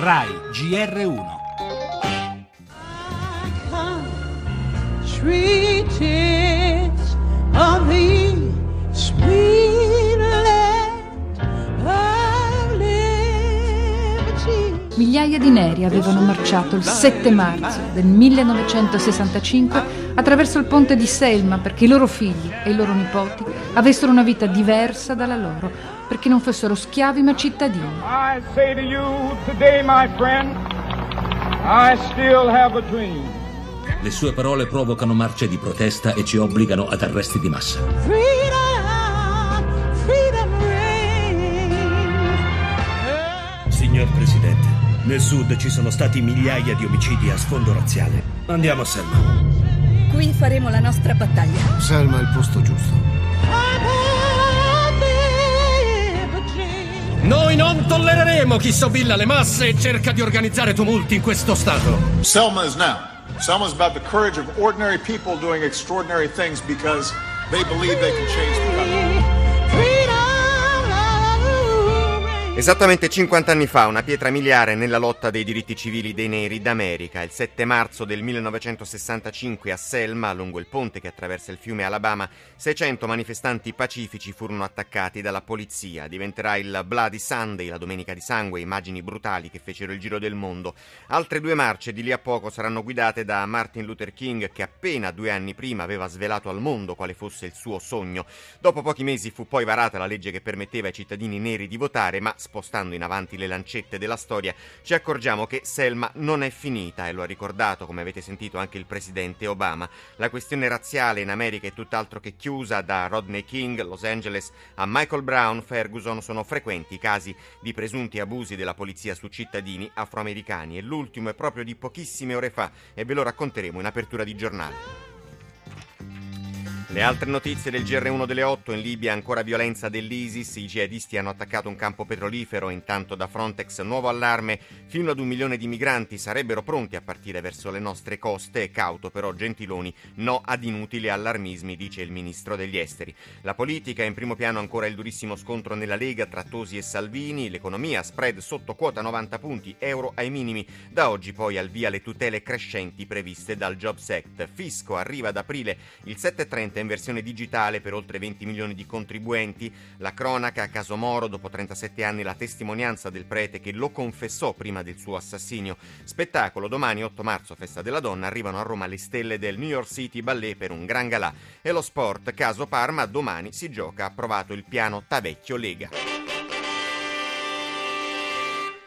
RAI GR1. Migliaia di neri avevano marciato il 7 marzo del 1965 attraverso il ponte di Selma perché i loro figli e i loro nipoti avessero una vita diversa dalla loro, perché non fossero schiavi ma cittadini. I say to you today, my friend, I still have a dream. Le sue parole provocano marce di protesta e ci obbligano ad arresti di massa. Freedom, Signor Presidente, nel sud ci sono stati migliaia di omicidi a sfondo razziale. Andiamo a Selma. Qui faremo la nostra battaglia. Selma è il posto giusto. Noi non tollereremo chi sobilla le masse e cerca di organizzare tumulti in questo Stato. Selma is now. Selma is about the courage of ordinary people doing extraordinary things because they believe they can change Esattamente 50 anni fa, una pietra miliare nella lotta dei diritti civili dei neri d'America. Il 7 marzo del 1965 a Selma, lungo il ponte che attraversa il fiume Alabama, 600 manifestanti pacifici furono attaccati dalla polizia. Diventerà il Bloody Sunday, la domenica di sangue, immagini brutali che fecero il giro del mondo. Altre due marce di lì a poco saranno guidate da Martin Luther King, che appena due anni prima aveva svelato al mondo quale fosse il suo sogno. Dopo pochi mesi fu poi varata la legge che permetteva ai cittadini neri di votare, ma spostando in avanti le lancette della storia, ci accorgiamo che Selma non è finita e lo ha ricordato, come avete sentito, anche il presidente Obama. La questione razziale in America è tutt'altro che chiusa, da Rodney King, Los Angeles, a Michael Brown, Ferguson, sono frequenti i casi di presunti abusi della polizia su cittadini afroamericani e l'ultimo è proprio di pochissime ore fa e ve lo racconteremo in apertura di giornale. Le altre notizie del GR1 delle 8 in Libia ancora violenza dell'ISIS, i jihadisti hanno attaccato un campo petrolifero, intanto da Frontex nuovo allarme, fino ad un milione di migranti sarebbero pronti a partire verso le nostre coste, cauto però Gentiloni, no ad inutili allarmismi, dice il ministro degli esteri. La politica in primo piano ancora il durissimo scontro nella Lega tra Tosi e Salvini, l'economia spread sotto quota 90 punti, euro ai minimi, da oggi poi al via le tutele crescenti previste dal Jobs Act. Fisco arriva ad aprile. Il 7.30 in versione digitale per oltre 20 milioni di contribuenti. La cronaca a caso Moro, dopo 37 anni la testimonianza del prete che lo confessò prima del suo assassinio. Spettacolo domani 8 marzo, festa della donna, arrivano a Roma le stelle del New York City Ballet per un gran galà. E lo sport, caso Parma, domani si gioca approvato il piano Tavecchio Lega.